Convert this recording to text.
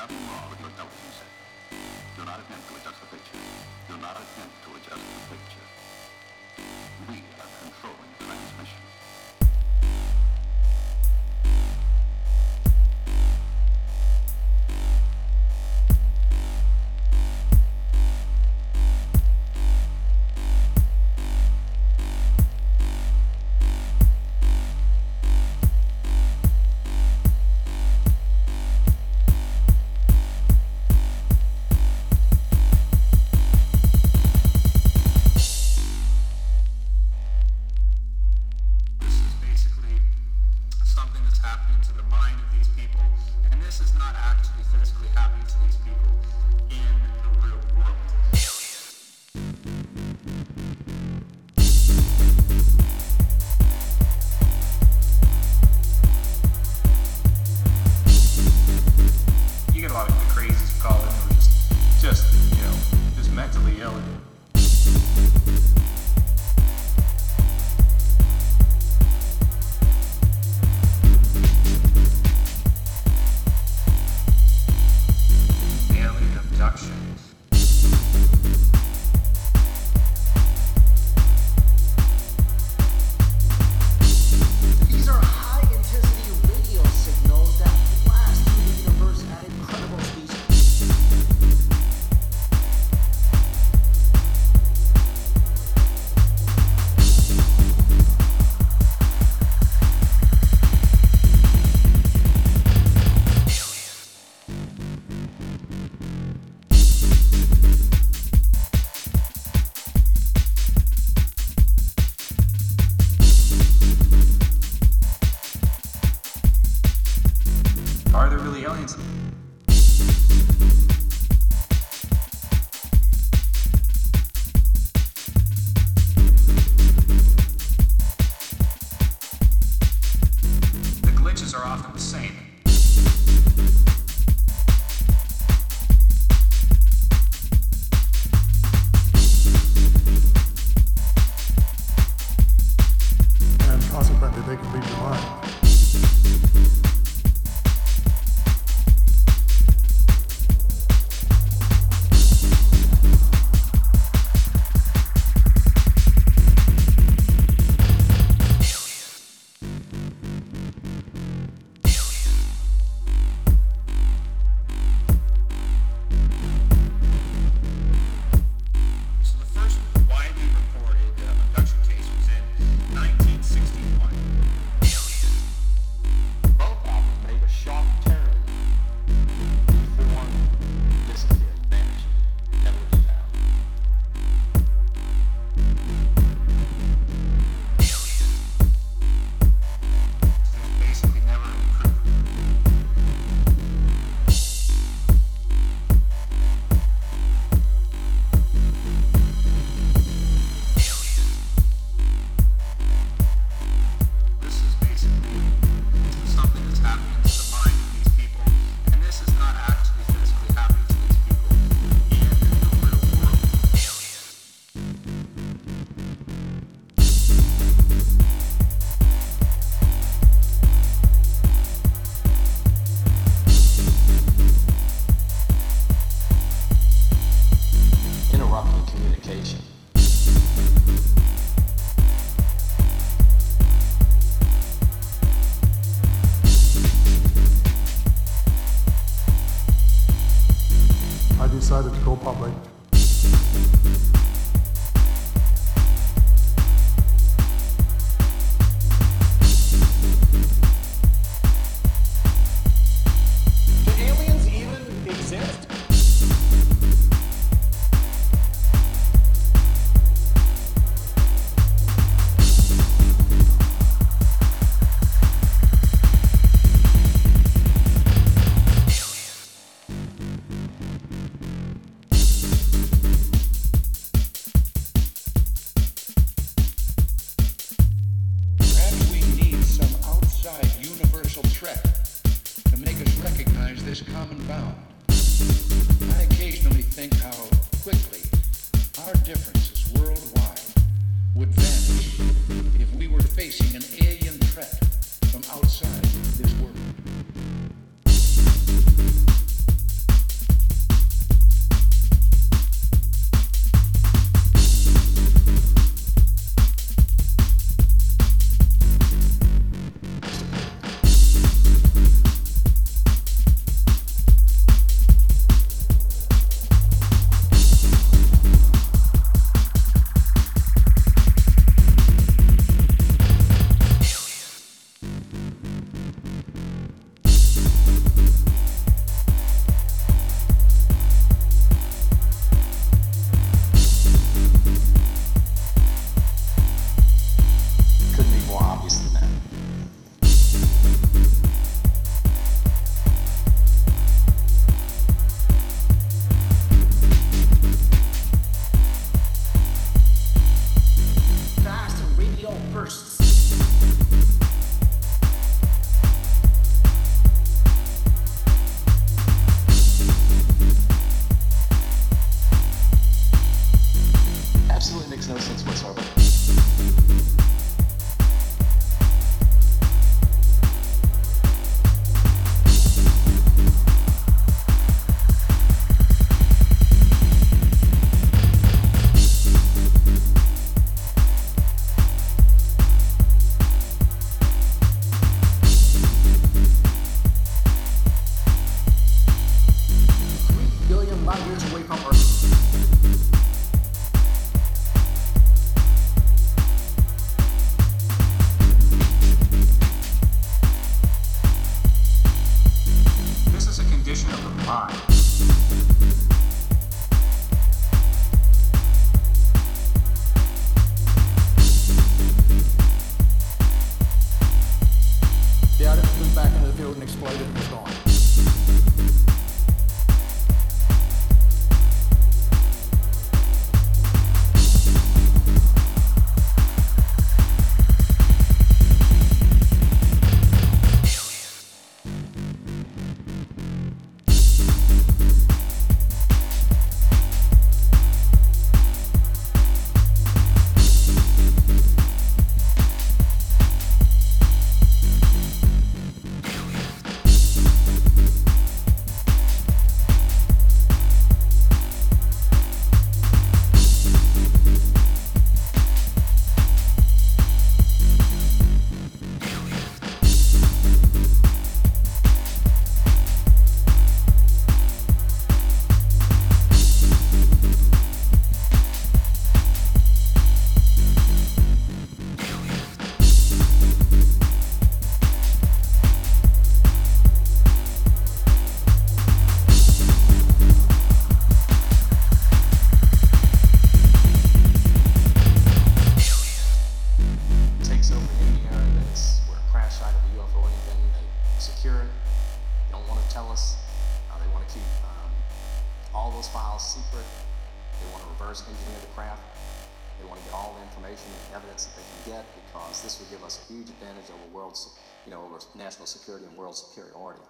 nothing wrong with your television set. Do not attempt to adjust the picture. Do not attempt to adjust the picture. We are controlling Thanks. don't want to tell us. Uh, they want to keep um, all those files secret. They want to reverse engineer the craft. They want to get all the information and evidence that they can get because this will give us a huge advantage over world, you know, over national security and world superiority.